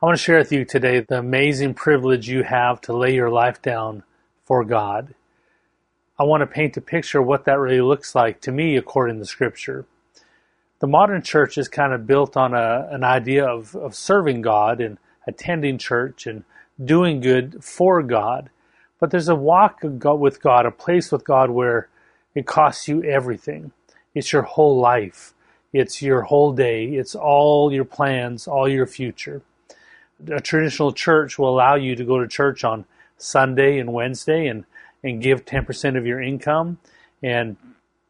I want to share with you today the amazing privilege you have to lay your life down for God. I want to paint a picture of what that really looks like to me according to Scripture. The modern church is kind of built on a, an idea of, of serving God and attending church and doing good for God. But there's a walk with God, a place with God where it costs you everything. It's your whole life. It's your whole day. It's all your plans, all your future a traditional church will allow you to go to church on Sunday and Wednesday and, and give 10% of your income and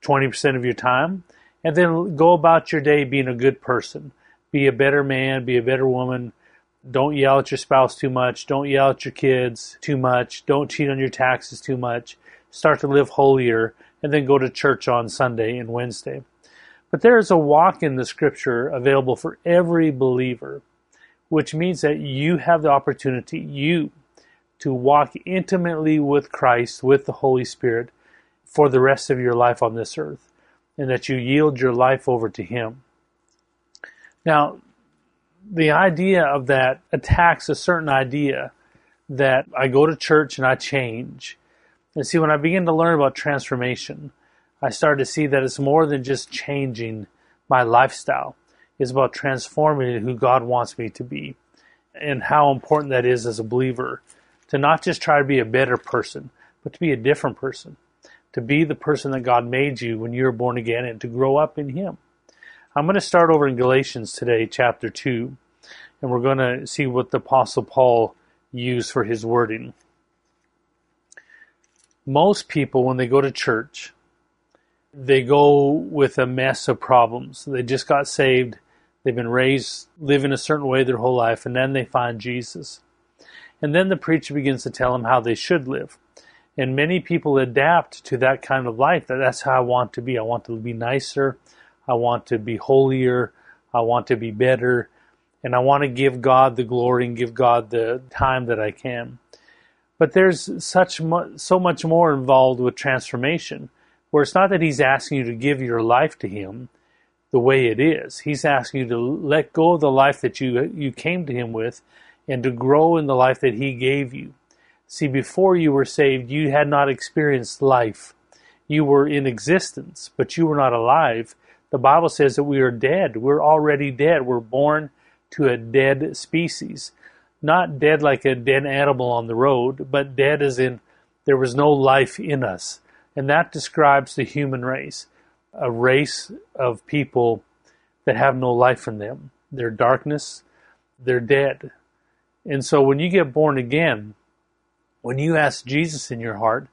20% of your time, and then go about your day being a good person. Be a better man, be a better woman. Don't yell at your spouse too much. Don't yell at your kids too much. Don't cheat on your taxes too much. Start to live holier, and then go to church on Sunday and Wednesday. But there is a walk in the scripture available for every believer which means that you have the opportunity, you, to walk intimately with Christ, with the Holy Spirit, for the rest of your life on this earth, and that you yield your life over to Him. Now, the idea of that attacks a certain idea that I go to church and I change. And see, when I begin to learn about transformation, I started to see that it's more than just changing my lifestyle is about transforming who God wants me to be and how important that is as a believer to not just try to be a better person, but to be a different person, to be the person that God made you when you were born again and to grow up in Him. I'm going to start over in Galatians today, chapter 2, and we're going to see what the Apostle Paul used for his wording. Most people, when they go to church, they go with a mess of problems. They just got saved They've been raised living a certain way their whole life, and then they find Jesus. And then the preacher begins to tell them how they should live. And many people adapt to that kind of life. That that's how I want to be. I want to be nicer. I want to be holier. I want to be better. And I want to give God the glory and give God the time that I can. But there's such mu- so much more involved with transformation, where it's not that He's asking you to give your life to Him, the way it is. He's asking you to let go of the life that you you came to him with and to grow in the life that he gave you. See, before you were saved, you had not experienced life. You were in existence, but you were not alive. The Bible says that we are dead. We're already dead. We're born to a dead species. Not dead like a dead animal on the road, but dead as in there was no life in us. And that describes the human race a race of people that have no life in them. They're darkness, they're dead. And so when you get born again, when you ask Jesus in your heart,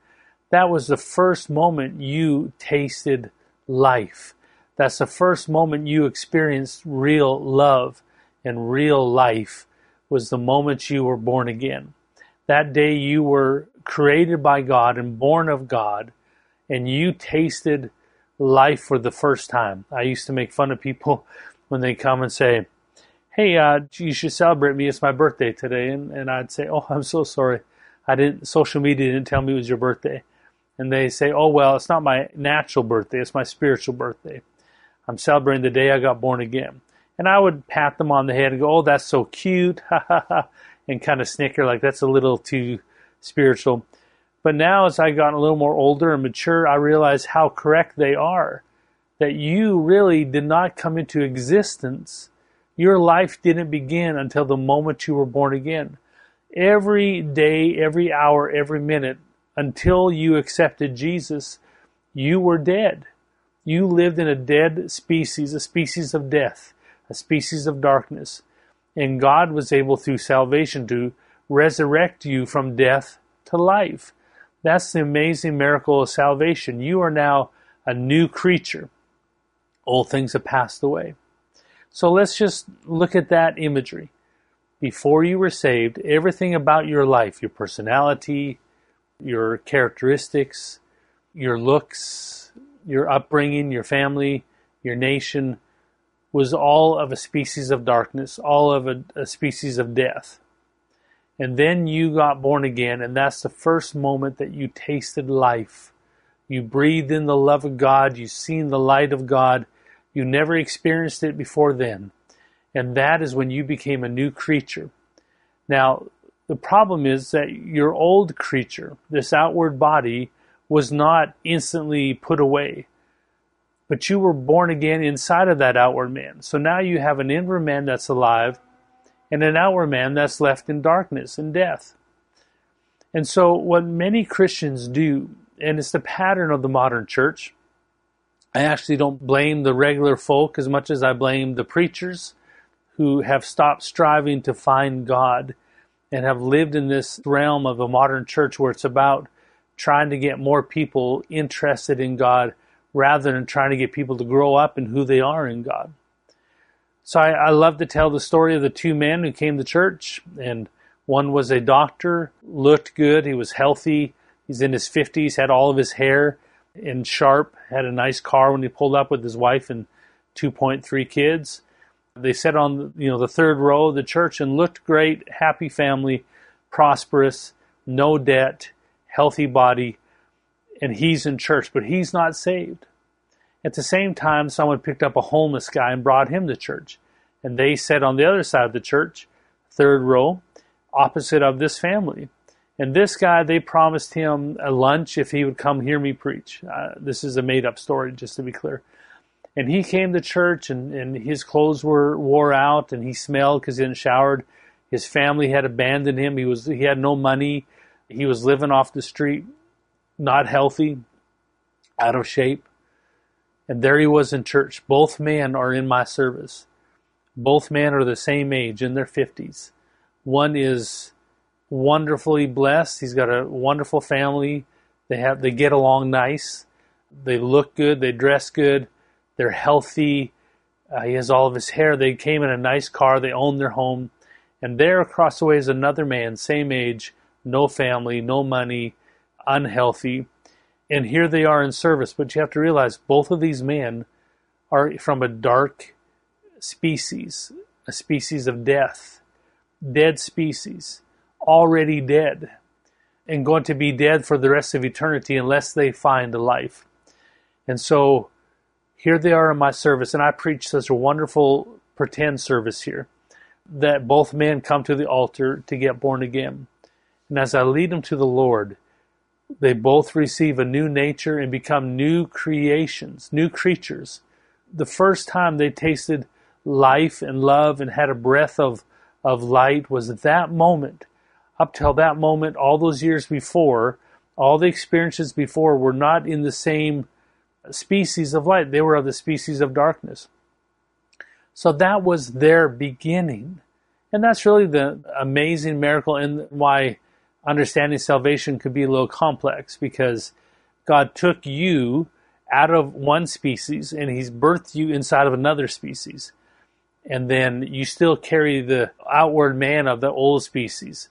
that was the first moment you tasted life. That's the first moment you experienced real love and real life was the moment you were born again. That day you were created by God and born of God and you tasted life for the first time. I used to make fun of people when they come and say, Hey, uh, you should celebrate me. It's my birthday today. And, and I'd say, Oh, I'm so sorry. I didn't, social media didn't tell me it was your birthday. And they say, Oh, well, it's not my natural birthday. It's my spiritual birthday. I'm celebrating the day I got born again. And I would pat them on the head and go, Oh, that's so cute. And kind of snicker like that's a little too spiritual. But now, as I've gotten a little more older and mature, I realize how correct they are. That you really did not come into existence. Your life didn't begin until the moment you were born again. Every day, every hour, every minute, until you accepted Jesus, you were dead. You lived in a dead species, a species of death, a species of darkness. And God was able through salvation to resurrect you from death to life. That's the amazing miracle of salvation. You are now a new creature. Old things have passed away. So let's just look at that imagery. Before you were saved, everything about your life, your personality, your characteristics, your looks, your upbringing, your family, your nation, was all of a species of darkness, all of a, a species of death. And then you got born again, and that's the first moment that you tasted life. You breathed in the love of God, you've seen the light of God, you never experienced it before then. And that is when you became a new creature. Now, the problem is that your old creature, this outward body, was not instantly put away. But you were born again inside of that outward man. So now you have an inward man that's alive and an outward man that's left in darkness and death. And so, what many Christians do, and it's the pattern of the modern church, I actually don't blame the regular folk as much as I blame the preachers who have stopped striving to find God and have lived in this realm of a modern church where it's about trying to get more people interested in God rather than trying to get people to grow up in who they are in God. So I, I love to tell the story of the two men who came to church, and one was a doctor, looked good, he was healthy, he's in his 50s, had all of his hair in sharp, had a nice car when he pulled up with his wife and 2.3 kids. They sat on you know the third row of the church and looked great, happy family, prosperous, no debt, healthy body, and he's in church, but he's not saved. At the same time, someone picked up a homeless guy and brought him to church. And they sat on the other side of the church, third row, opposite of this family. And this guy, they promised him a lunch if he would come hear me preach. Uh, this is a made up story, just to be clear. And he came to church, and, and his clothes were wore out, and he smelled because he hadn't showered. His family had abandoned him. He was he had no money. He was living off the street, not healthy, out of shape. And there he was in church. Both men are in my service. Both men are the same age, in their 50s. One is wonderfully blessed. He's got a wonderful family. They have they get along nice. They look good. They dress good. They're healthy. Uh, he has all of his hair. They came in a nice car. They own their home. And there across the way is another man, same age, no family, no money, unhealthy. And here they are in service. But you have to realize both of these men are from a dark species, a species of death, dead species, already dead, and going to be dead for the rest of eternity unless they find a life. And so here they are in my service, and I preach such a wonderful pretend service here that both men come to the altar to get born again. And as I lead them to the Lord, they both receive a new nature and become new creations, new creatures. The first time they tasted life and love and had a breath of, of light was at that moment. Up till that moment, all those years before, all the experiences before were not in the same species of light. They were of the species of darkness. So that was their beginning. And that's really the amazing miracle and why understanding salvation could be a little complex because God took you out of one species and he's birthed you inside of another species. And then you still carry the outward man of the old species.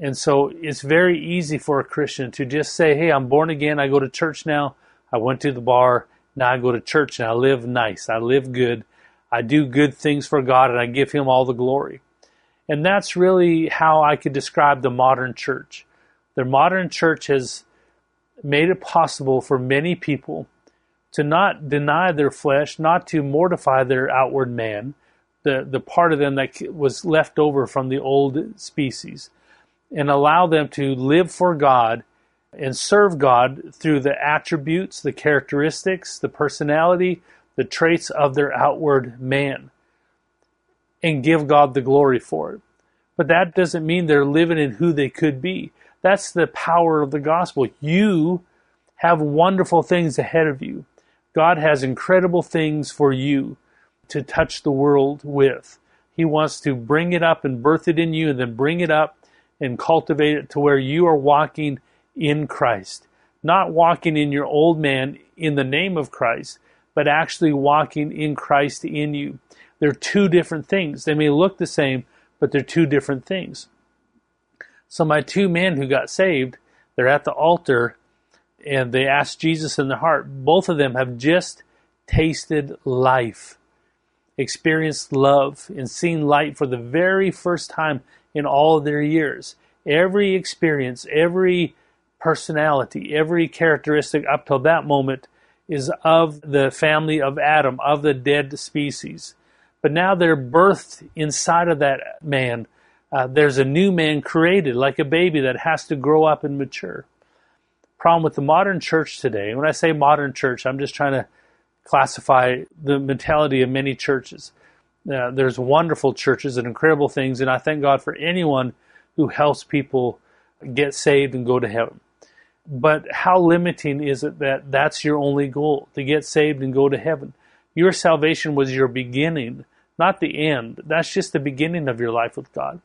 And so it's very easy for a Christian to just say, Hey, I'm born again. I go to church now. I went to the bar. Now I go to church and I live nice. I live good. I do good things for God and I give Him all the glory. And that's really how I could describe the modern church. The modern church has made it possible for many people to not deny their flesh, not to mortify their outward man, the, the part of them that was left over from the old species, and allow them to live for God and serve God through the attributes, the characteristics, the personality, the traits of their outward man, and give God the glory for it. But that doesn't mean they're living in who they could be. That's the power of the gospel. You have wonderful things ahead of you. God has incredible things for you to touch the world with. He wants to bring it up and birth it in you and then bring it up and cultivate it to where you are walking in Christ. Not walking in your old man in the name of Christ, but actually walking in Christ in you. They're two different things. They may look the same, but they're two different things. So my two men who got saved, they're at the altar and they ask Jesus in their heart. Both of them have just tasted life, experienced love, and seen light for the very first time in all their years. Every experience, every personality, every characteristic up till that moment is of the family of Adam, of the dead species. But now they're birthed inside of that man, Uh, there's a new man created, like a baby that has to grow up and mature. Problem with the modern church today, when I say modern church, I'm just trying to classify the mentality of many churches. Uh, there's wonderful churches and incredible things, and I thank God for anyone who helps people get saved and go to heaven. But how limiting is it that that's your only goal, to get saved and go to heaven? Your salvation was your beginning, not the end. That's just the beginning of your life with God.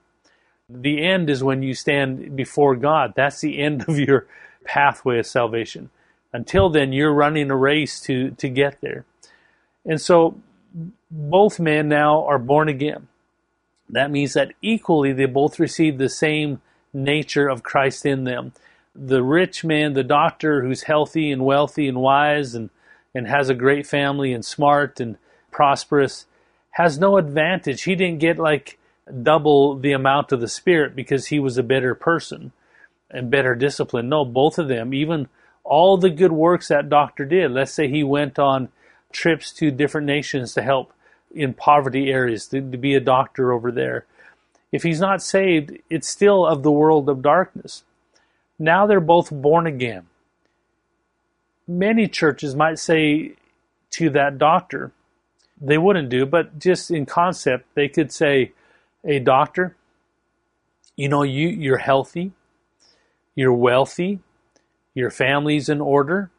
The end is when you stand before God. That's the end of your pathway of salvation. Until then, you're running a race to, to get there. And so both men now are born again. That means that equally they both receive the same nature of Christ in them. The rich man, the doctor who's healthy and wealthy and wise and, and has a great family and smart and prosperous, has no advantage. He didn't get like double the amount of the Spirit because he was a better person and better disciplined. No, both of them, even all the good works that doctor did. Let's say he went on trips to different nations to help in poverty areas, to, to be a doctor over there. If he's not saved, it's still of the world of darkness. Now they're both born again. Many churches might say to that doctor, they wouldn't do, but just in concept, they could say, a doctor, you know, you, you're healthy, you're wealthy, your family's in order,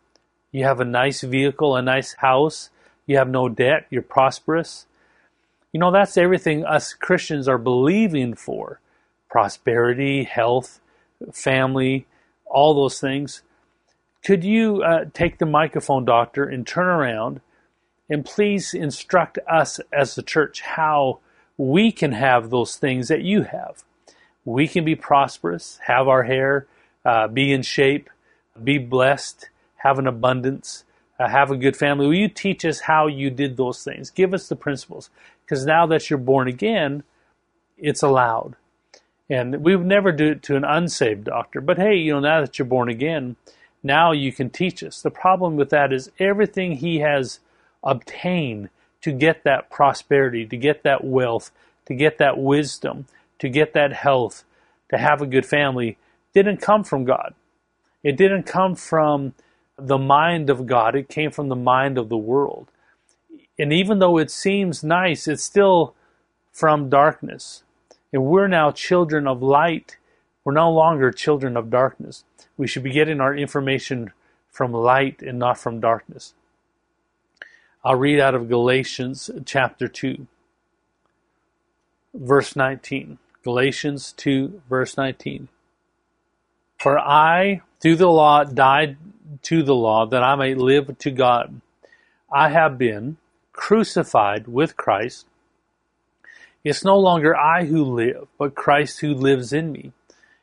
you have a nice vehicle, a nice house, you have no debt, you're prosperous. You know, that's everything us Christians are believing for prosperity, health, family, all those things. Could you uh, take the microphone, doctor, and turn around and please instruct us as the church how we can have those things that you have. We can be prosperous, have our hair, uh, be in shape, be blessed, have an abundance, uh, have a good family. Will you teach us how you did those things? Give us the principles. Because now that you're born again, it's allowed. And we would never do it to an unsaved doctor. But hey, you know, now that you're born again, now you can teach us. The problem with that is everything he has obtained to get that prosperity, to get that wealth, to get that wisdom, to get that health, to have a good family, didn't come from God. It didn't come from the mind of God, it came from the mind of the world. And even though it seems nice, it's still from darkness. And we're now children of light. We're no longer children of darkness. We should be getting our information from light and not from darkness. I'll read out of Galatians chapter 2, verse 19. Galatians 2, verse 19. For I, through the law, died to the law that I may live to God. I have been crucified with Christ. It's no longer I who live, but Christ who lives in me.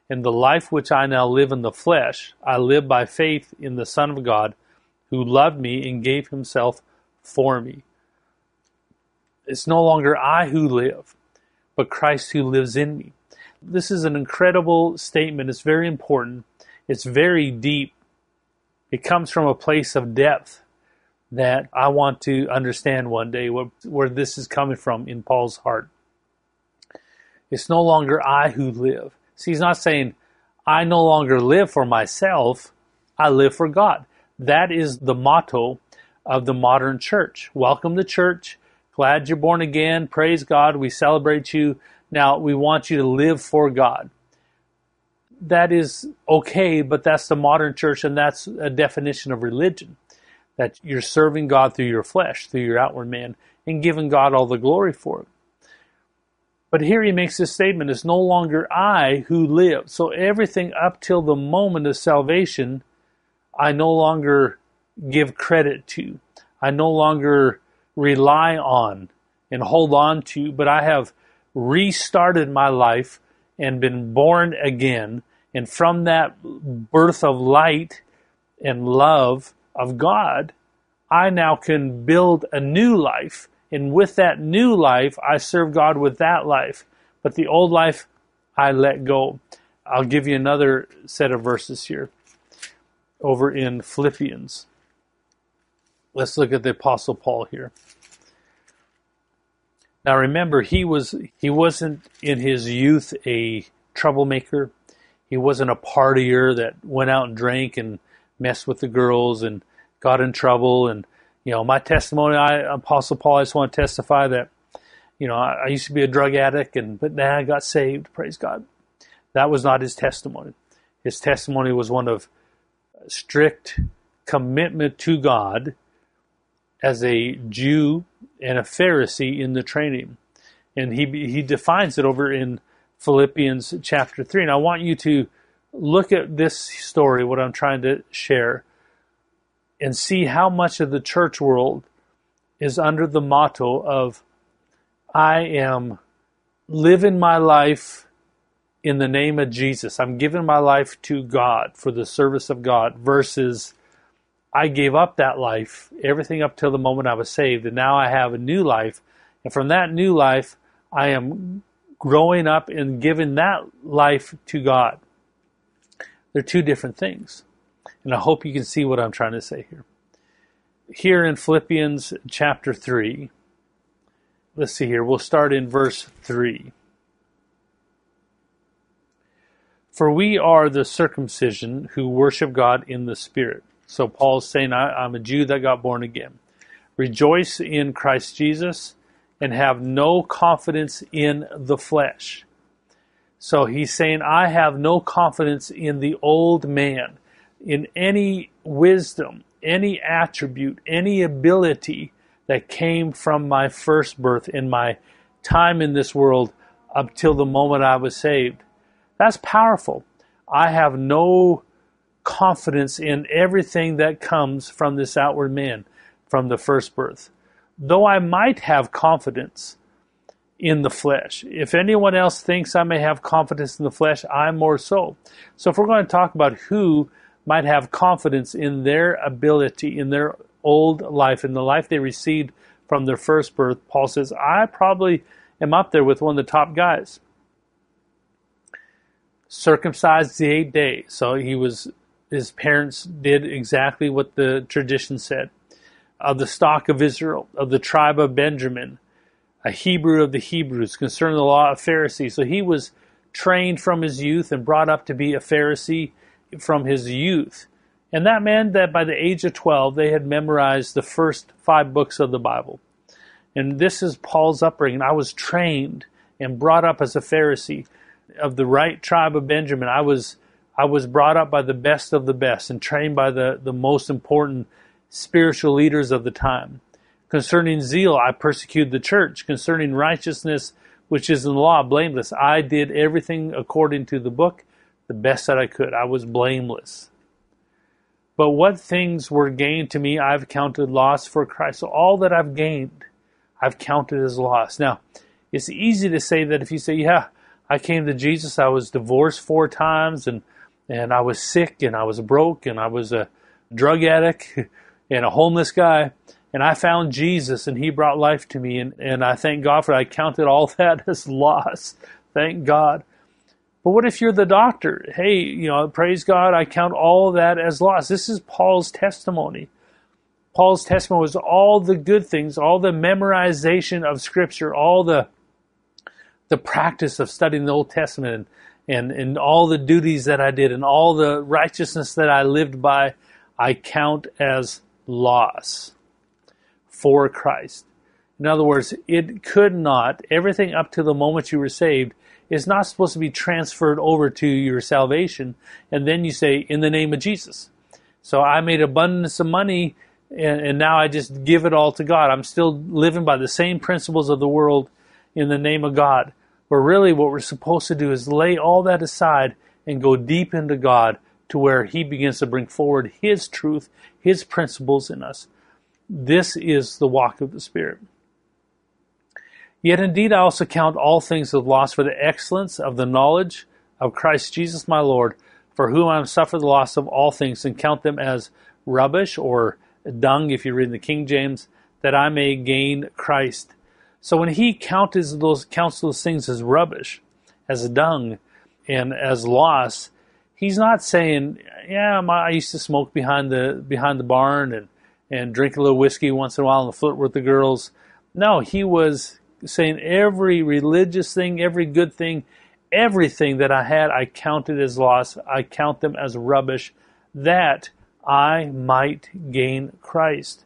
In the life which I now live in the flesh, I live by faith in the Son of God, who loved me and gave himself for me. It's no longer I who live, but Christ who lives in me. This is an incredible statement. It's very important. It's very deep. It comes from a place of depth that I want to understand one day where this is coming from in Paul's heart. It's no longer I who live. See, he's not saying, I no longer live for myself, I live for God. That is the motto of the modern church. Welcome to church. Glad you're born again. Praise God. We celebrate you. Now, we want you to live for God. That is okay, but that's the modern church, and that's a definition of religion. That you're serving God through your flesh, through your outward man, and giving God all the glory for it. But here he makes this statement it's no longer I who live. So everything up till the moment of salvation, I no longer give credit to. I no longer rely on and hold on to, but I have restarted my life and been born again. And from that birth of light and love of God, I now can build a new life. And with that new life, I serve God with that life. But the old life, I let go. I'll give you another set of verses here over in Philippians. Let's look at the Apostle Paul here. Now remember, he was he wasn't in his youth a troublemaker. He wasn't a partier that went out and drank and messed with the girls and got in trouble. And you know, my testimony, I Apostle Paul, I just want to testify that you know I, I used to be a drug addict, and but now I got saved. Praise God. That was not his testimony. His testimony was one of strict commitment to God as a Jew and a Pharisee in the training. And he, he defines it over in Philippians chapter 3. And I want you to look at this story, what I'm trying to share, and see how much of the church world is under the motto of, I am living my life in the name of Jesus. I'm giving my life to God for the service of God versus I gave up that life, everything up till the moment I was saved, and now I have a new life. And from that new life, I am growing up and giving that life to God. They're two different things. And I hope you can see what I'm trying to say here. Here in Philippians chapter 3, let's see here, we'll start in verse 3. For we are the circumcision who worship God in the Spirit so Paul's saying, I, am a Jew that got born again. Rejoice in Christ Jesus and have no confidence in the flesh. So he's saying, I have no confidence in the old man, in any wisdom, any attribute, any ability that came from my first birth in my time in this world up till the moment I was saved. That's powerful. I have no confidence in everything that comes from this outward man, from the first birth. Though I might have confidence in the flesh. If anyone else thinks I may have confidence in the flesh, I'm more so. So if we're going to talk about who might have confidence in their ability, in their old life, in the life they received from their first birth, Paul says, I probably am up there with one of the top guys. Circumcised the eight days. So he was his parents did exactly what the tradition said. Of the stock of Israel, of the tribe of Benjamin, a Hebrew of the Hebrews, concerning the law of Pharisees. So he was trained from his youth and brought up to be a Pharisee from his youth. And that meant that by the age of 12, they had memorized the first five books of the Bible. And this is Paul's upbringing. I was trained and brought up as a Pharisee of the right tribe of Benjamin. I was I was brought up by the best of the best and trained by the, the most important spiritual leaders of the time. Concerning zeal, I persecuted the church. Concerning righteousness, which is in the law, blameless. I did everything according to the book, the best that I could. I was blameless. But what things were gained to me, I've counted loss for Christ. So all that I've gained, I've counted as loss. Now, it's easy to say that if you say, yeah, I came to Jesus, I was divorced four times and and I was sick and I was broke and I was a drug addict and a homeless guy. And I found Jesus and he brought life to me. And, and I thank God for it. I counted all that as loss. Thank God. But what if you're the doctor? Hey, you know, praise God, I count all that as loss. This is Paul's testimony. Paul's testimony was all the good things, all the memorization of Scripture, all the the practice of studying the Old Testament and and, and all the duties that I did and all the righteousness that I lived by, I count as loss for Christ. In other words, it could not, everything up to the moment you were saved is not supposed to be transferred over to your salvation. And then you say, in the name of Jesus. So I made abundance of money and, and now I just give it all to God. I'm still living by the same principles of the world in the name of God. But really, what we're supposed to do is lay all that aside and go deep into God to where He begins to bring forward His truth, His principles in us. This is the walk of the Spirit. Yet indeed, I also count all things as loss for the excellence of the knowledge of Christ Jesus my Lord, for whom I have suffered the loss of all things, and count them as rubbish or dung, if you read in the King James, that I may gain Christ so when he counts those counts those things as rubbish, as dung, and as loss, he's not saying, "Yeah, my, I used to smoke behind the behind the barn and and drink a little whiskey once in a while and flirt with the girls." No, he was saying every religious thing, every good thing, everything that I had, I counted as loss. I count them as rubbish that I might gain Christ.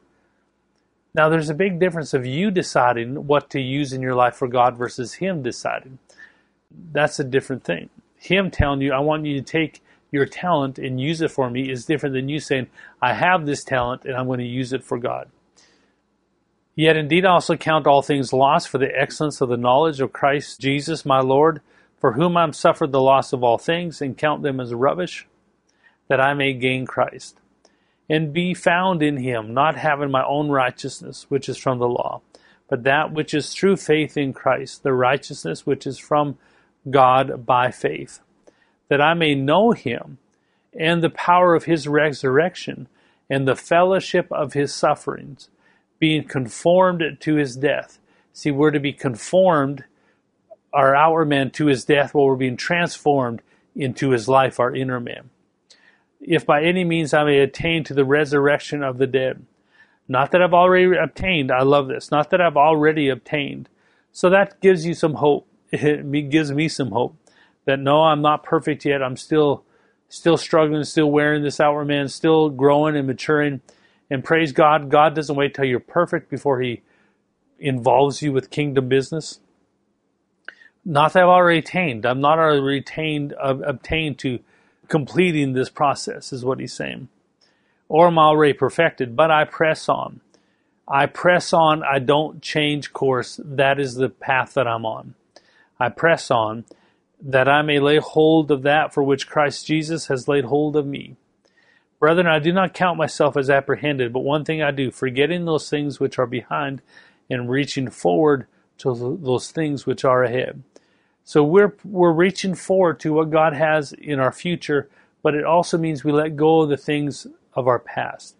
Now, there's a big difference of you deciding what to use in your life for God versus Him deciding. That's a different thing. Him telling you, I want you to take your talent and use it for me is different than you saying, I have this talent and I'm going to use it for God. Yet indeed I also count all things lost for the excellence of the knowledge of Christ Jesus my Lord, for whom I am suffered the loss of all things, and count them as rubbish, that I may gain Christ, and be found in him, not having my own righteousness, which is from the law, but that which is through faith in Christ, the righteousness which is from God by faith, that I may know him, and the power of his resurrection, and the fellowship of his sufferings, being conformed to his death. See, we're to be conformed our outer man to his death while we're being transformed into his life, our inner man. If by any means I may attain to the resurrection of the dead. Not that I've already obtained, I love this, not that I've already obtained. So that gives you some hope. It gives me some hope that no, I'm not perfect yet. I'm still, still struggling, still wearing this outward man, still growing and maturing. And praise God, God doesn't wait till you're perfect before He involves you with kingdom business. Not that I've already attained. I'm not already attained, uh, obtained to completing this process, is what he's saying. Or I'm already perfected, but I press on. I press on. I don't change course. That is the path that I'm on. I press on that I may lay hold of that for which Christ Jesus has laid hold of me. Brethren, I do not count myself as apprehended, but one thing I do, forgetting those things which are behind and reaching forward to those things which are ahead. So we're we're reaching forward to what God has in our future, but it also means we let go of the things of our past.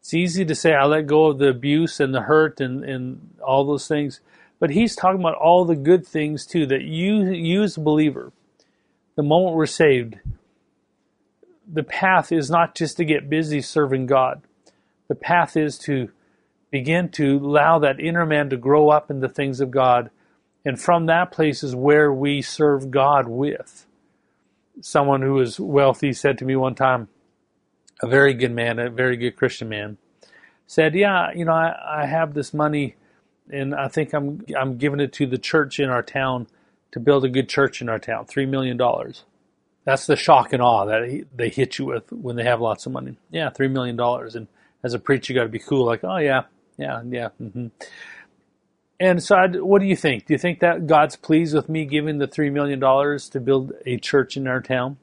It's easy to say I let go of the abuse and the hurt and, and all those things, but he's talking about all the good things too that you you as a believer, the moment we're saved, the path is not just to get busy serving God. The path is to begin to allow that inner man to grow up in the things of God. And from that place is where we serve God with. Someone who was wealthy said to me one time, a very good man, a very good Christian man, said, Yeah, you know, I, I have this money and I think I'm I'm giving it to the church in our town to build a good church in our town, three million dollars. That's the shock and awe that they hit you with when they have lots of money. Yeah, three million dollars, and as a preacher, you got to be cool, like, oh yeah, yeah, yeah. Mm-hmm. And so, I, what do you think? Do you think that God's pleased with me giving the $3 million to build a church in our town?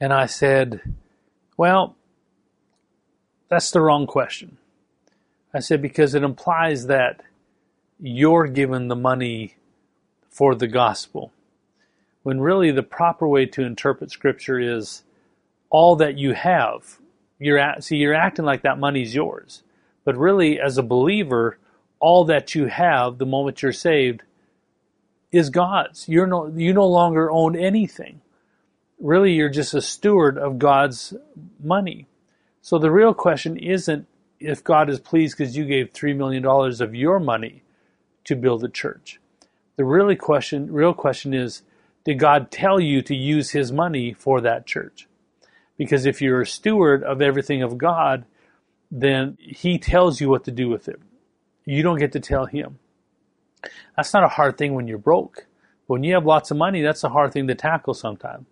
And I said, Well, that's the wrong question. I said, Because it implies that you're given the money for the gospel. When really the proper way to interpret Scripture is all that you have you're at, see you're acting like that money's yours but really as a believer all that you have the moment you're saved is god's. You're no you no longer own anything. Really you're just a steward of god's money. So the real question isn't if god is pleased because you gave $3 million of your money to build a church. The really question real question is did god tell you to use his money for that church? Because if you're a steward of everything of God, then He tells you what to do with it. You don't get to tell Him. That's not a hard thing when you're broke. When you have lots of money, that's a hard thing to tackle sometimes.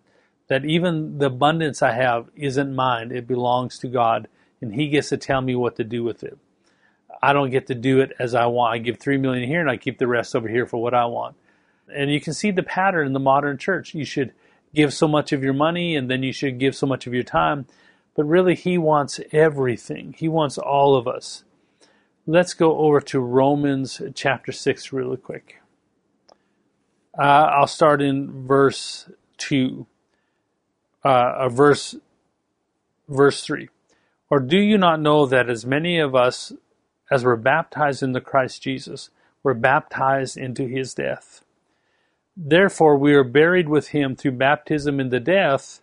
That even the abundance I have isn't mine, it belongs to God, and He gets to tell me what to do with it. I don't get to do it as I want. I give three million here and I keep the rest over here for what I want. And you can see the pattern in the modern church. You should give so much of your money and then you should give so much of your time. But really, He wants everything, He wants all of us. Let's go over to Romans chapter 6 really quick. Uh, I'll start in verse 2, uh, verse, verse 3. Or do you not know that as many of us as were baptized into Christ Jesus were baptized into his death? Therefore, we are buried with him through baptism in the death,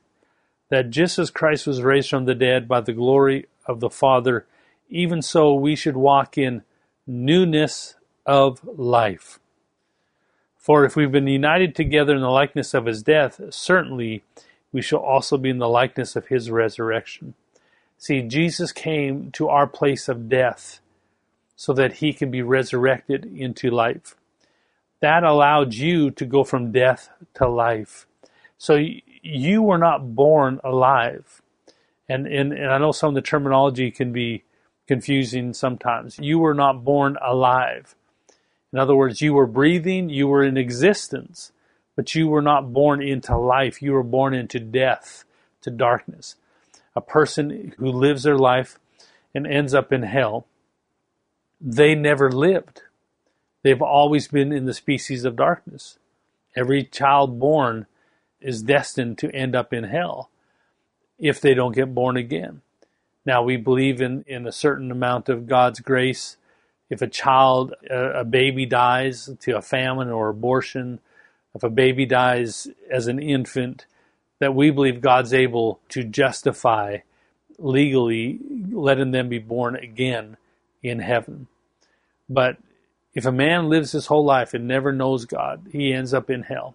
that just as Christ was raised from the dead by the glory of the Father, even so we should walk in newness of life. For if we've been united together in the likeness of his death, certainly we shall also be in the likeness of his resurrection. See, Jesus came to our place of death so that he can be resurrected into life. That allowed you to go from death to life. So you were not born alive. And, and, and I know some of the terminology can be confusing sometimes. You were not born alive. In other words, you were breathing, you were in existence, but you were not born into life. You were born into death, to darkness. A person who lives their life and ends up in hell, they never lived. They've always been in the species of darkness. Every child born is destined to end up in hell if they don't get born again. Now, we believe in, in a certain amount of God's grace if a child, a, a baby dies to a famine or abortion, if a baby dies as an infant, that we believe God's able to justify legally letting them be born again in heaven. But if a man lives his whole life and never knows God, he ends up in hell.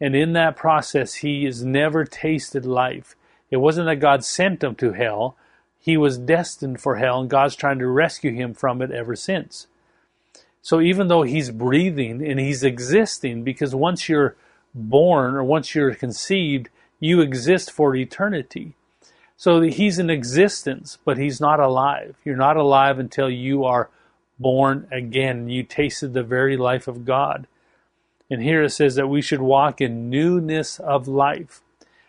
And in that process, he has never tasted life. It wasn't that God sent him to hell, he was destined for hell, and God's trying to rescue him from it ever since. So even though he's breathing and he's existing, because once you're born or once you're conceived, you exist for eternity. So he's in existence, but he's not alive. You're not alive until you are born again. You tasted the very life of God. And here it says that we should walk in newness of life.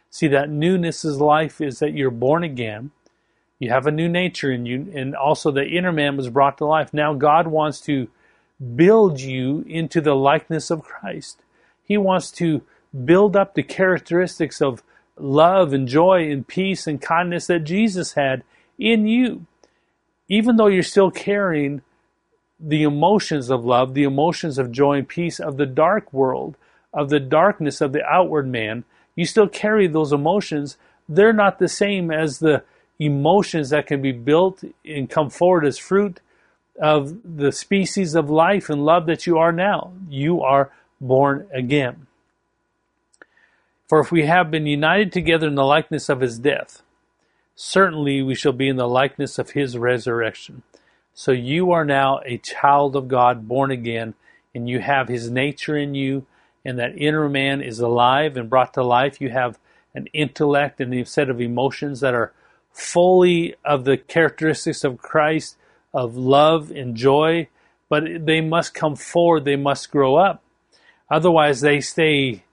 See, that newness of life is that you're born again you have a new nature in you, and also the inner man was brought to life. Now God wants to build you into the likeness of Christ. He wants to build up the characteristics of love and joy and peace and kindness that Jesus had in you. Even though you're still carrying the emotions of love, the emotions of joy and peace of the dark world, of the darkness of the outward man, you still carry those emotions. They're not the same as the emotions that can be built and come forward as fruit of the species of life and love that you are now. You are born again. For if we have been united together in the likeness of his death, certainly we shall be in the likeness of his resurrection. So you are now a child of God, born again, and you have his nature in you, and that inner man is alive and brought to life. You have an intellect and a set of emotions that are fully of the characteristics of Christ, of love and joy, but they must come forward, they must grow up. Otherwise, they stay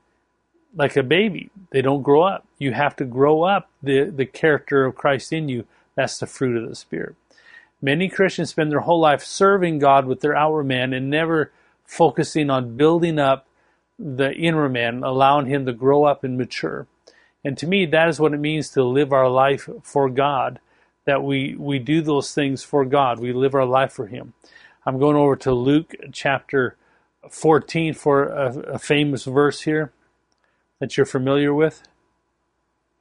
like a baby. They don't grow up. You have to grow up the, the character of Christ in you. That's the fruit of the Spirit. Many Christians spend their whole life serving God with their outward man and never focusing on building up the inner man, allowing him to grow up and mature. And to me, that is what it means to live our life for God, that we, we do those things for God. We live our life for Him. I'm going over to Luke chapter 14 for a, a famous verse here that you're familiar with.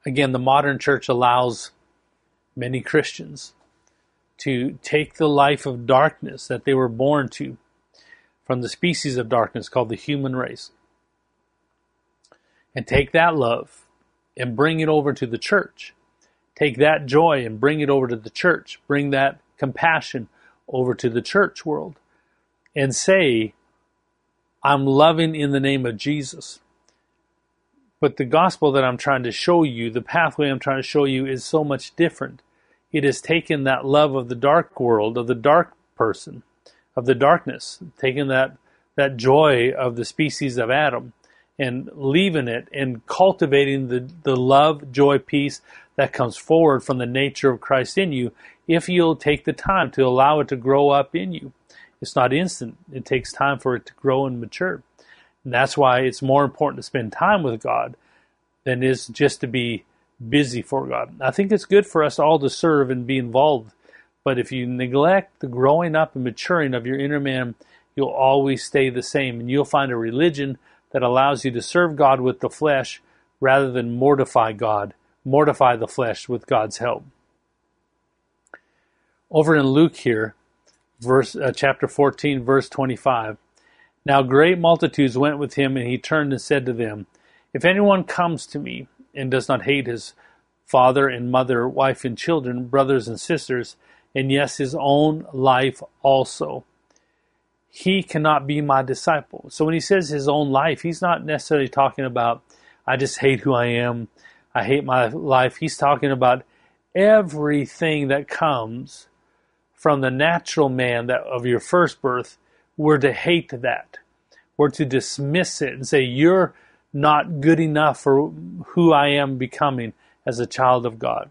Again, the modern church allows many Christians to take the life of darkness that they were born to from the species of darkness called the human race and take that love and bring it over to the church. Take that joy and bring it over to the church. Bring that compassion over to the church world and say, I'm loving in the name of Jesus. But the gospel that I'm trying to show you, the pathway I'm trying to show you, is so much different. It has taken that love of the dark world, of the dark person, of the darkness, taken that, that joy of the species of Adam, and leaving it and cultivating the, the love, joy, peace that comes forward from the nature of Christ in you if you'll take the time to allow it to grow up in you. It's not instant. It takes time for it to grow and mature. And that's why it's more important to spend time with God than is just to be busy for God. I think it's good for us all to serve and be involved. But if you neglect the growing up and maturing of your inner man, you'll always stay the same and you'll find a religion that allows you to serve God with the flesh rather than mortify God, mortify the flesh with God's help. Over in Luke here, verse uh, chapter 14 verse 25. Now great multitudes went with him and he turned and said to them, if anyone comes to me and does not hate his father and mother, wife and children, brothers and sisters, and yes, his own life also, he cannot be my disciple. So when he says his own life, he's not necessarily talking about, I just hate who I am, I hate my life. He's talking about everything that comes from the natural man that of your first birth. We're to hate that. We're to dismiss it and say, You're not good enough for who I am becoming as a child of God.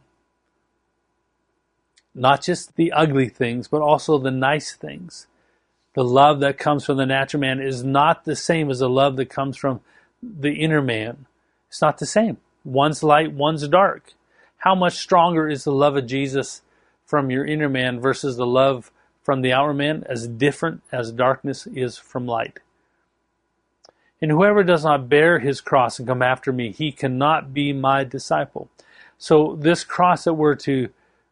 Not just the ugly things, but also the nice things. The love that comes from the natural man is not the same as the love that comes from the inner man. It's not the same. One's light, one's dark. How much stronger is the love of Jesus from your inner man versus the love from the outer man? As different as darkness is from light. And whoever does not bear his cross and come after me, he cannot be my disciple. So this cross that we're to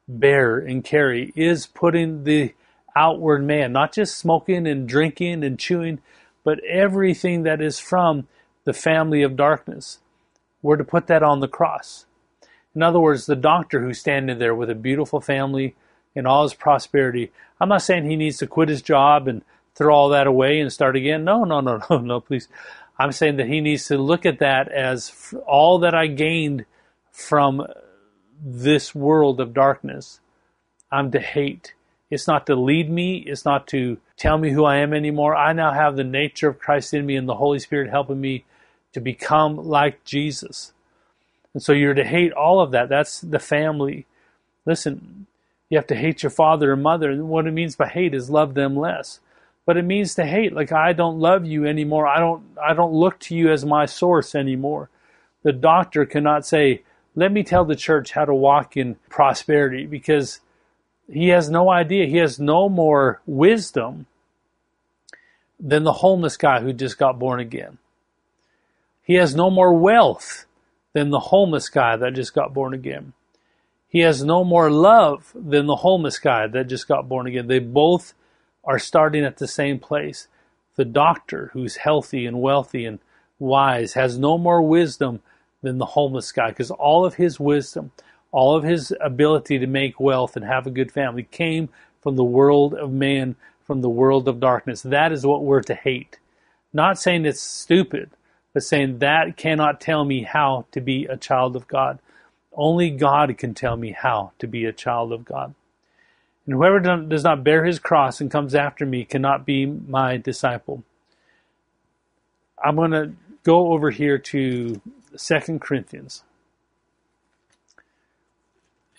bear and carry is putting the outward man, not just smoking and drinking and chewing, but everything that is from the family of darkness. We're to put that on the cross. In other words, the doctor who's standing there with a beautiful family and all his prosperity, I'm not saying he needs to quit his job and throw all that away and start again. No, no, no, no, no, please. I'm saying that he needs to look at that as all that I gained from this world of darkness. I'm to hate. It's not to lead me. It's not to tell me who I am anymore. I now have the nature of Christ in me and the Holy Spirit helping me to become like Jesus. And so you're to hate all of that. That's the family. Listen, you have to hate your father and mother. And what it means by hate is love them less but it means to hate like i don't love you anymore i don't i don't look to you as my source anymore the doctor cannot say let me tell the church how to walk in prosperity because he has no idea. He has no more wisdom than the homeless guy who just got born again. He has no more wealth than the homeless guy that just got born again. He has no more love than the homeless guy that just got born again. They both are starting at the same place. The doctor who's healthy and wealthy and wise has no more wisdom than the homeless guy because all of his wisdom, all of his ability to make wealth and have a good family came from the world of man, from the world of darkness. That is what we're to hate. Not saying it's stupid, but saying that cannot tell me how to be a child of God. Only God can tell me how to be a child of God. And whoever does not bear his cross and comes after me cannot be my disciple. I'm going to go over here to Second Corinthians.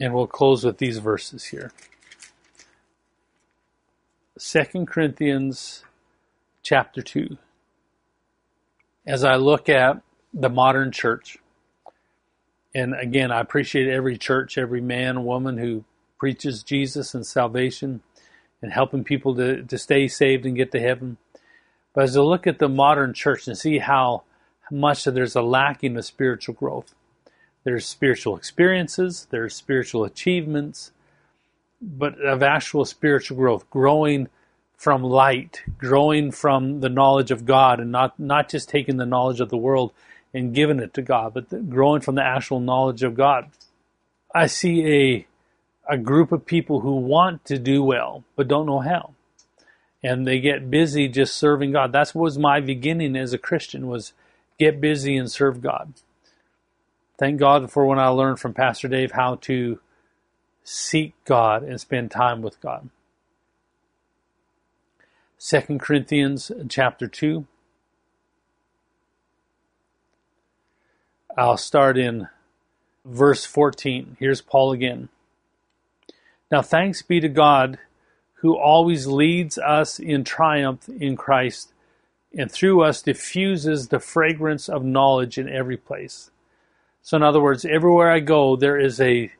And we'll close with these verses here. Second Corinthians chapter 2. As I look at the modern church, and again, I appreciate every church, every man, woman who preaches Jesus and salvation and helping people to, to stay saved and get to heaven. But as I look at the modern church and see how much there's a lacking of spiritual growth, there's spiritual experiences, there's spiritual achievements, but of actual spiritual growth, growing from light, growing from the knowledge of God, and not not just taking the knowledge of the world and giving it to God, but the, growing from the actual knowledge of God. I see a a group of people who want to do well but don't know how. And they get busy just serving god. That was my beginning as a christian was get busy and serve god thank god for when i learned from pastor dave how to seek god and spend time with god. 2 corinthians chapter 2 i'll start in verse 14 here's paul again. Now thanks be to God who always leads us in triumph in Christ and through us diffuses the fragrance of knowledge in every place. So, in other words, everywhere I go, there is a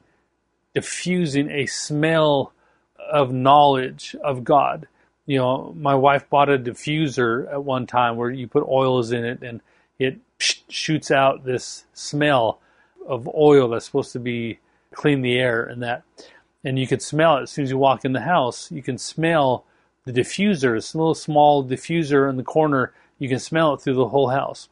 diffusing, a smell of knowledge of God. You know, my wife bought a diffuser at one time where you put oils in it and it shoots out this smell of oil that's supposed to be clean the air and that and you could smell it as soon as you walk in the house. You can smell the diffuser, this little small diffuser in the corner, you can smell it through the whole house.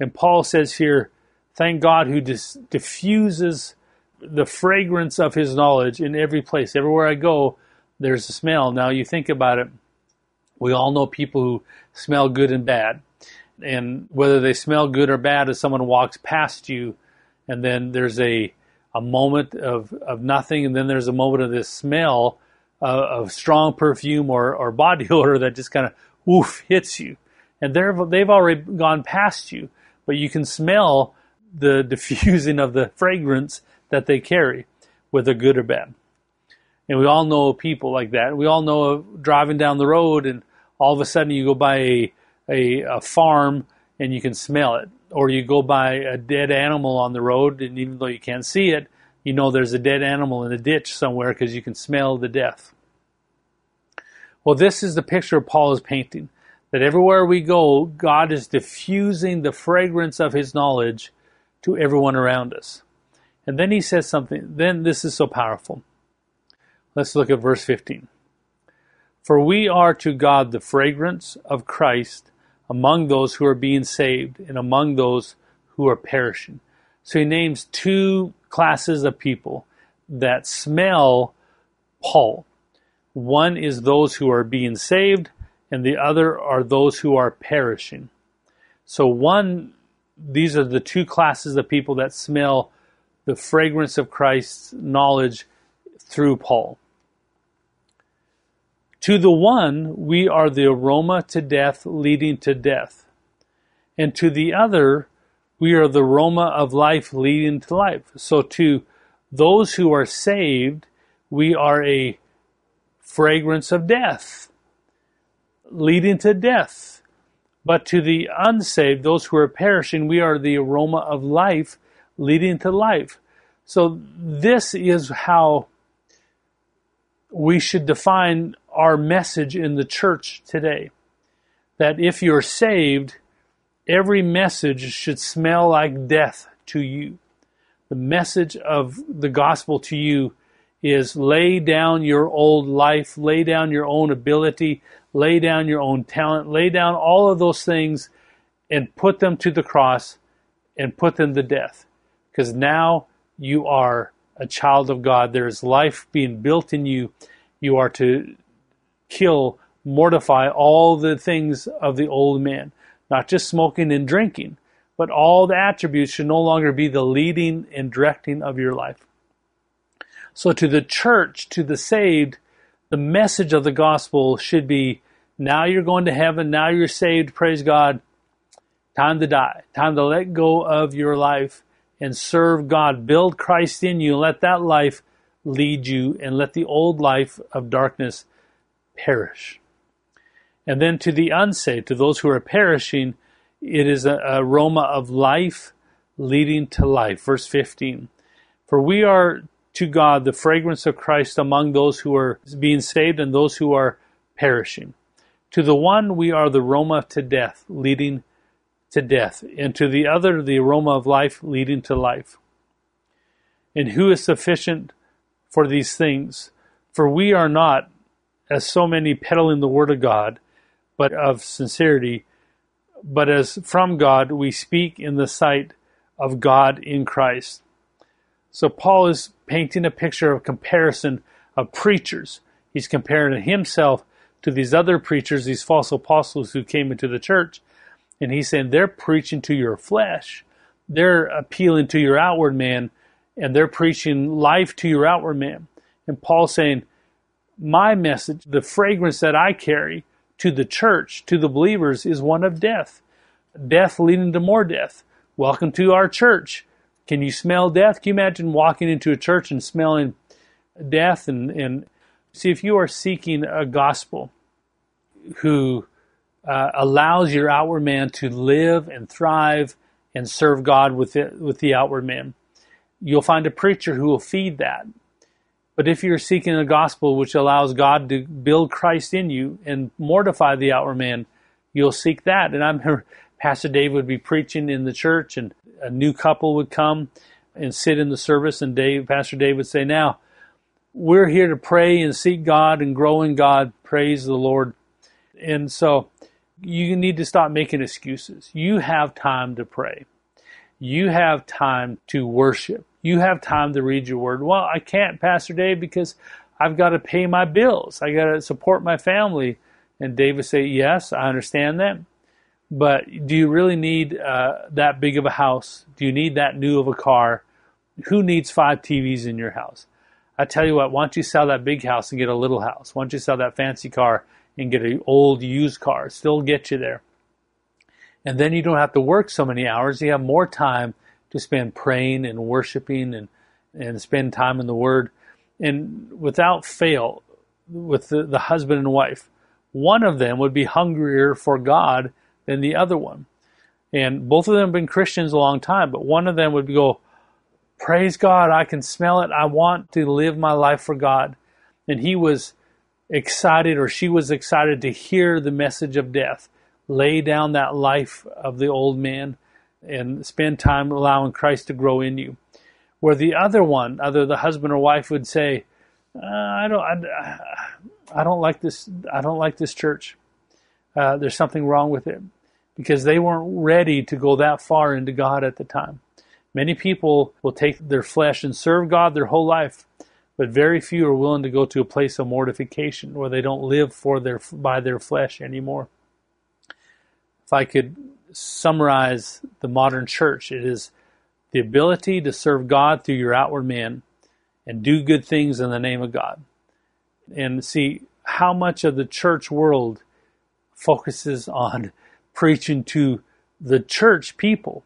And Paul says here, thank God who dis- diffuses the fragrance of his knowledge in every place. Everywhere I go, there's a smell. Now you think about it. We all know people who smell good and bad. And whether they smell good or bad as someone walks past you and then there's a a moment of, of nothing and then there's a moment of this smell uh, of strong perfume or, or body odor that just kind of woof hits you. And they're, they've already gone past you, but you can smell the diffusing of the fragrance that they carry, whether good or bad. And we all know people like that. We all know of driving down the road and all of a sudden you go by a, a, a farm and you can smell it. Or you go by a dead animal on the road and even though you can't see it, you know there's a dead animal in a ditch somewhere because you can smell the death. Well, this is the picture Paul is painting. That everywhere we go, God is diffusing the fragrance of his knowledge to everyone around us. And then he says something, then this is so powerful. Let's look at verse 15. For we are to God the fragrance of Christ among those who are being saved and among those who are perishing. So he names two classes of people that smell Paul. One is those who are being saved, and the other are those who are perishing. So one, these are the two classes of people that smell the fragrance of Christ's knowledge through Paul. To the one, we are the aroma to death leading to death. And to the other, we are the aroma of life leading to life. So to those who are saved, we are a fragrance of death, leading to death. But to the unsaved, those who are perishing, we are the aroma of life, leading to life. So this is how we should define our message in the church today. That if you're saved, every message should smell like death to you. The message of the gospel to you is lay down your old life, lay down your own ability, lay down your own talent, lay down all of those things and put them to the cross and put them to death. Because now you are a child of God. There is life being built in you. You are to kill, mortify all the things of the old man, not just smoking and drinking, but all the attributes should no longer be the leading and directing of your life. So to the church, to the saved, the message of the gospel should be now you're going to heaven, now you're saved, praise God. Time to die. Time to let go of your life and serve God. Build Christ in you. Let that life lead you and let the old life of darkness perish. And then to the unsaved, to those who are perishing, it is an aroma of life leading to life. Verse 15. For we are to God the fragrance of Christ among those who are being saved and those who are perishing. To the one we are the aroma to death, leading to death, and to the other the aroma of life, leading to life. And who is sufficient for these things? For we are not, as so many peddling the word of God, but of sincerity, but as from God we speak in the sight of God in Christ. So Paul is painting a picture of comparison of preachers. He's comparing himself to these other preachers, these false apostles who came into the church. And he's saying they're preaching to your flesh. They're appealing to your outward man and they're preaching life to your outward man. And Paul's saying, my message, the fragrance that I carry to the church, to the believers, is one of death. Death leading to more death. Welcome to our church. Can you smell death? Can you imagine walking into a church and smelling death? And, and see, if you are seeking a gospel who uh, allows your outward man to live and thrive and serve God with it, with the outward man, you'll find a preacher who will feed that. But if you're seeking a gospel which allows God to build Christ in you and mortify the outward man, you'll seek that. And I'm Pastor Dave would be preaching in the church, and a new couple would come and sit in the service, and Dave, Pastor Dave would say, "Now, we're here to pray and seek God and grow in God. Praise the Lord. And so you need to stop making excuses. You have time to pray. You have time to worship. You have time to read your word. Well, I can't, Pastor Dave, because I've got to pay my bills. I got to support my family. And Dave would say, Yes, I understand that. But do you really need uh, that big of a house? Do you need that new of a car? Who needs five TVs in your house? I tell you what, why don't you sell that big house and get a little house? Why don't you sell that fancy car and get an old used car? Still get you there. And then you don't have to work so many hours. You have more time to spend praying and worshiping and, and spend time in the Word. And without fail, with the, the husband and wife, one of them would be hungrier for God than the other one. And both of them have been Christians a long time, but one of them would go, Praise God, I can smell it. I want to live my life for God. And he was excited, or she was excited to hear the message of death. Lay down that life of the old man and spend time allowing Christ to grow in you. Where the other one, either the husband or wife, would say, uh, "I don't, I, I, don't like this. I don't like this church. Uh, there's something wrong with it," because they weren't ready to go that far into God at the time. Many people will take their flesh and serve God their whole life, but very few are willing to go to a place of mortification where they don't live for their by their flesh anymore. If I could summarize the modern church, it is the ability to serve God through your outward man and do good things in the name of God. And see how much of the church world focuses on preaching to the church people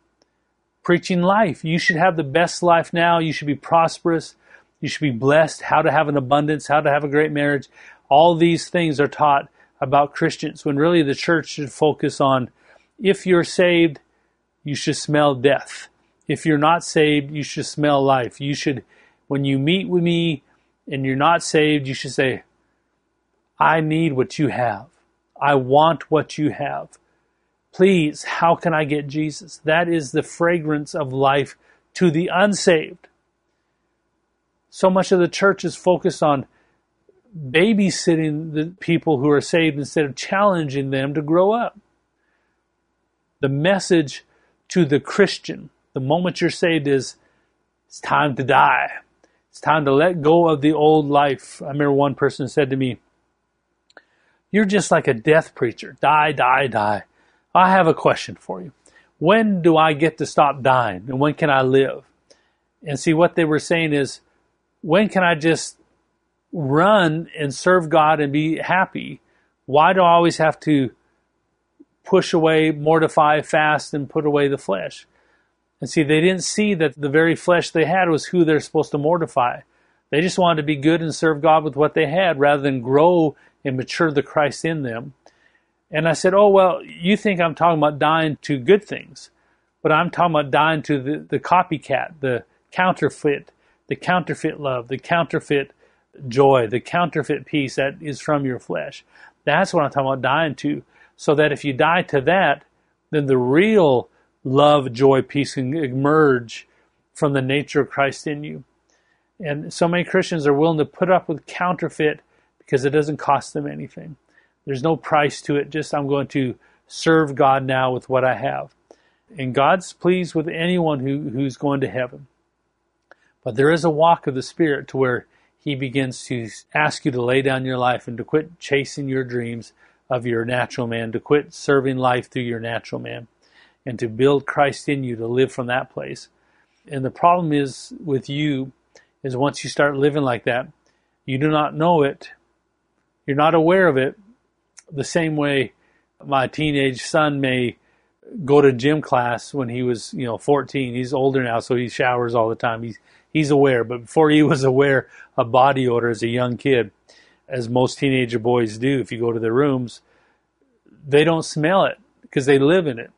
preaching life. You should have the best life now. You should be prosperous. You should be blessed. How to have an abundance, how to have a great marriage. All these things are taught about Christians when really the church should focus on if you're saved, you should smell death. If you're not saved, you should smell life. You should, when you meet with me and you're not saved, you should say, I need what you have. I want what you have. Please, how can I get Jesus? That is the fragrance of life to the unsaved. So much of the church is focused on babysitting the people who are saved instead of challenging them to grow up. The message to the Christian, the moment you're saved, is it's time to die. It's time to let go of the old life. I remember one person said to me, You're just like a death preacher. Die, die, die. I have a question for you. When do I get to stop dying and when can I live? And see, what they were saying is, when can I just run and serve God and be happy? Why do I always have to push away, mortify, fast, and put away the flesh? And see, they didn't see that the very flesh they had was who they're supposed to mortify. They just wanted to be good and serve God with what they had rather than grow and mature the Christ in them. And I said, Oh, well, you think I'm talking about dying to good things, but I'm talking about dying to the, the copycat, the counterfeit, the counterfeit love, the counterfeit joy, the counterfeit peace that is from your flesh. That's what I'm talking about dying to. So that if you die to that, then the real love, joy, peace can emerge from the nature of Christ in you. And so many Christians are willing to put up with counterfeit because it doesn't cost them anything. There's no price to it. Just I'm going to serve God now with what I have. And God's pleased with anyone who, who's going to heaven. But there is a walk of the Spirit to where He begins to ask you to lay down your life and to quit chasing your dreams of your natural man, to quit serving life through your natural man, and to build Christ in you to live from that place. And the problem is with you is once you start living like that, you do not know it, you're not aware of it, the same way my teenage son may go to gym class when he was, you know, 14. He's older now, so he showers all the time. He's he's aware, but before he was aware of body odor as a young kid, as most teenager boys do, if you go to their rooms, they don't smell it because they live in it.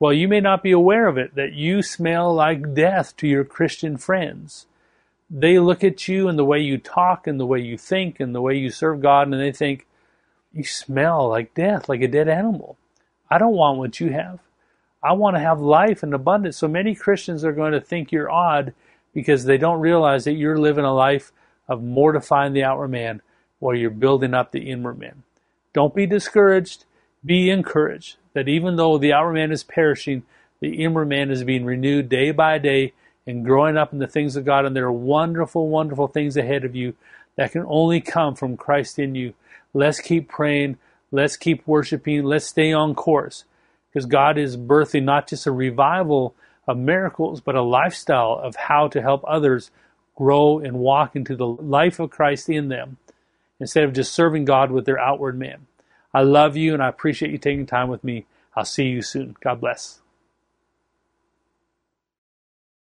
Well, you may not be aware of it that you smell like death to your Christian friends. They look at you and the way you talk and the way you think and the way you serve God, and they think, you smell like death, like a dead animal. I don't want what you have. I want to have life and abundance. So many Christians are going to think you're odd because they don't realize that you're living a life of mortifying the outward man while you're building up the inward man. Don't be discouraged. Be encouraged that even though the outward man is perishing, the inward man is being renewed day by day and growing up in the things of God. And there are wonderful, wonderful things ahead of you that can only come from Christ in you. Let's keep praying. Let's keep worshiping. Let's stay on course because God is birthing not just a revival of miracles, but a lifestyle of how to help others grow and walk into the life of Christ in them instead of just serving God with their outward man. I love you and I appreciate you taking time with me. I'll see you soon. God bless.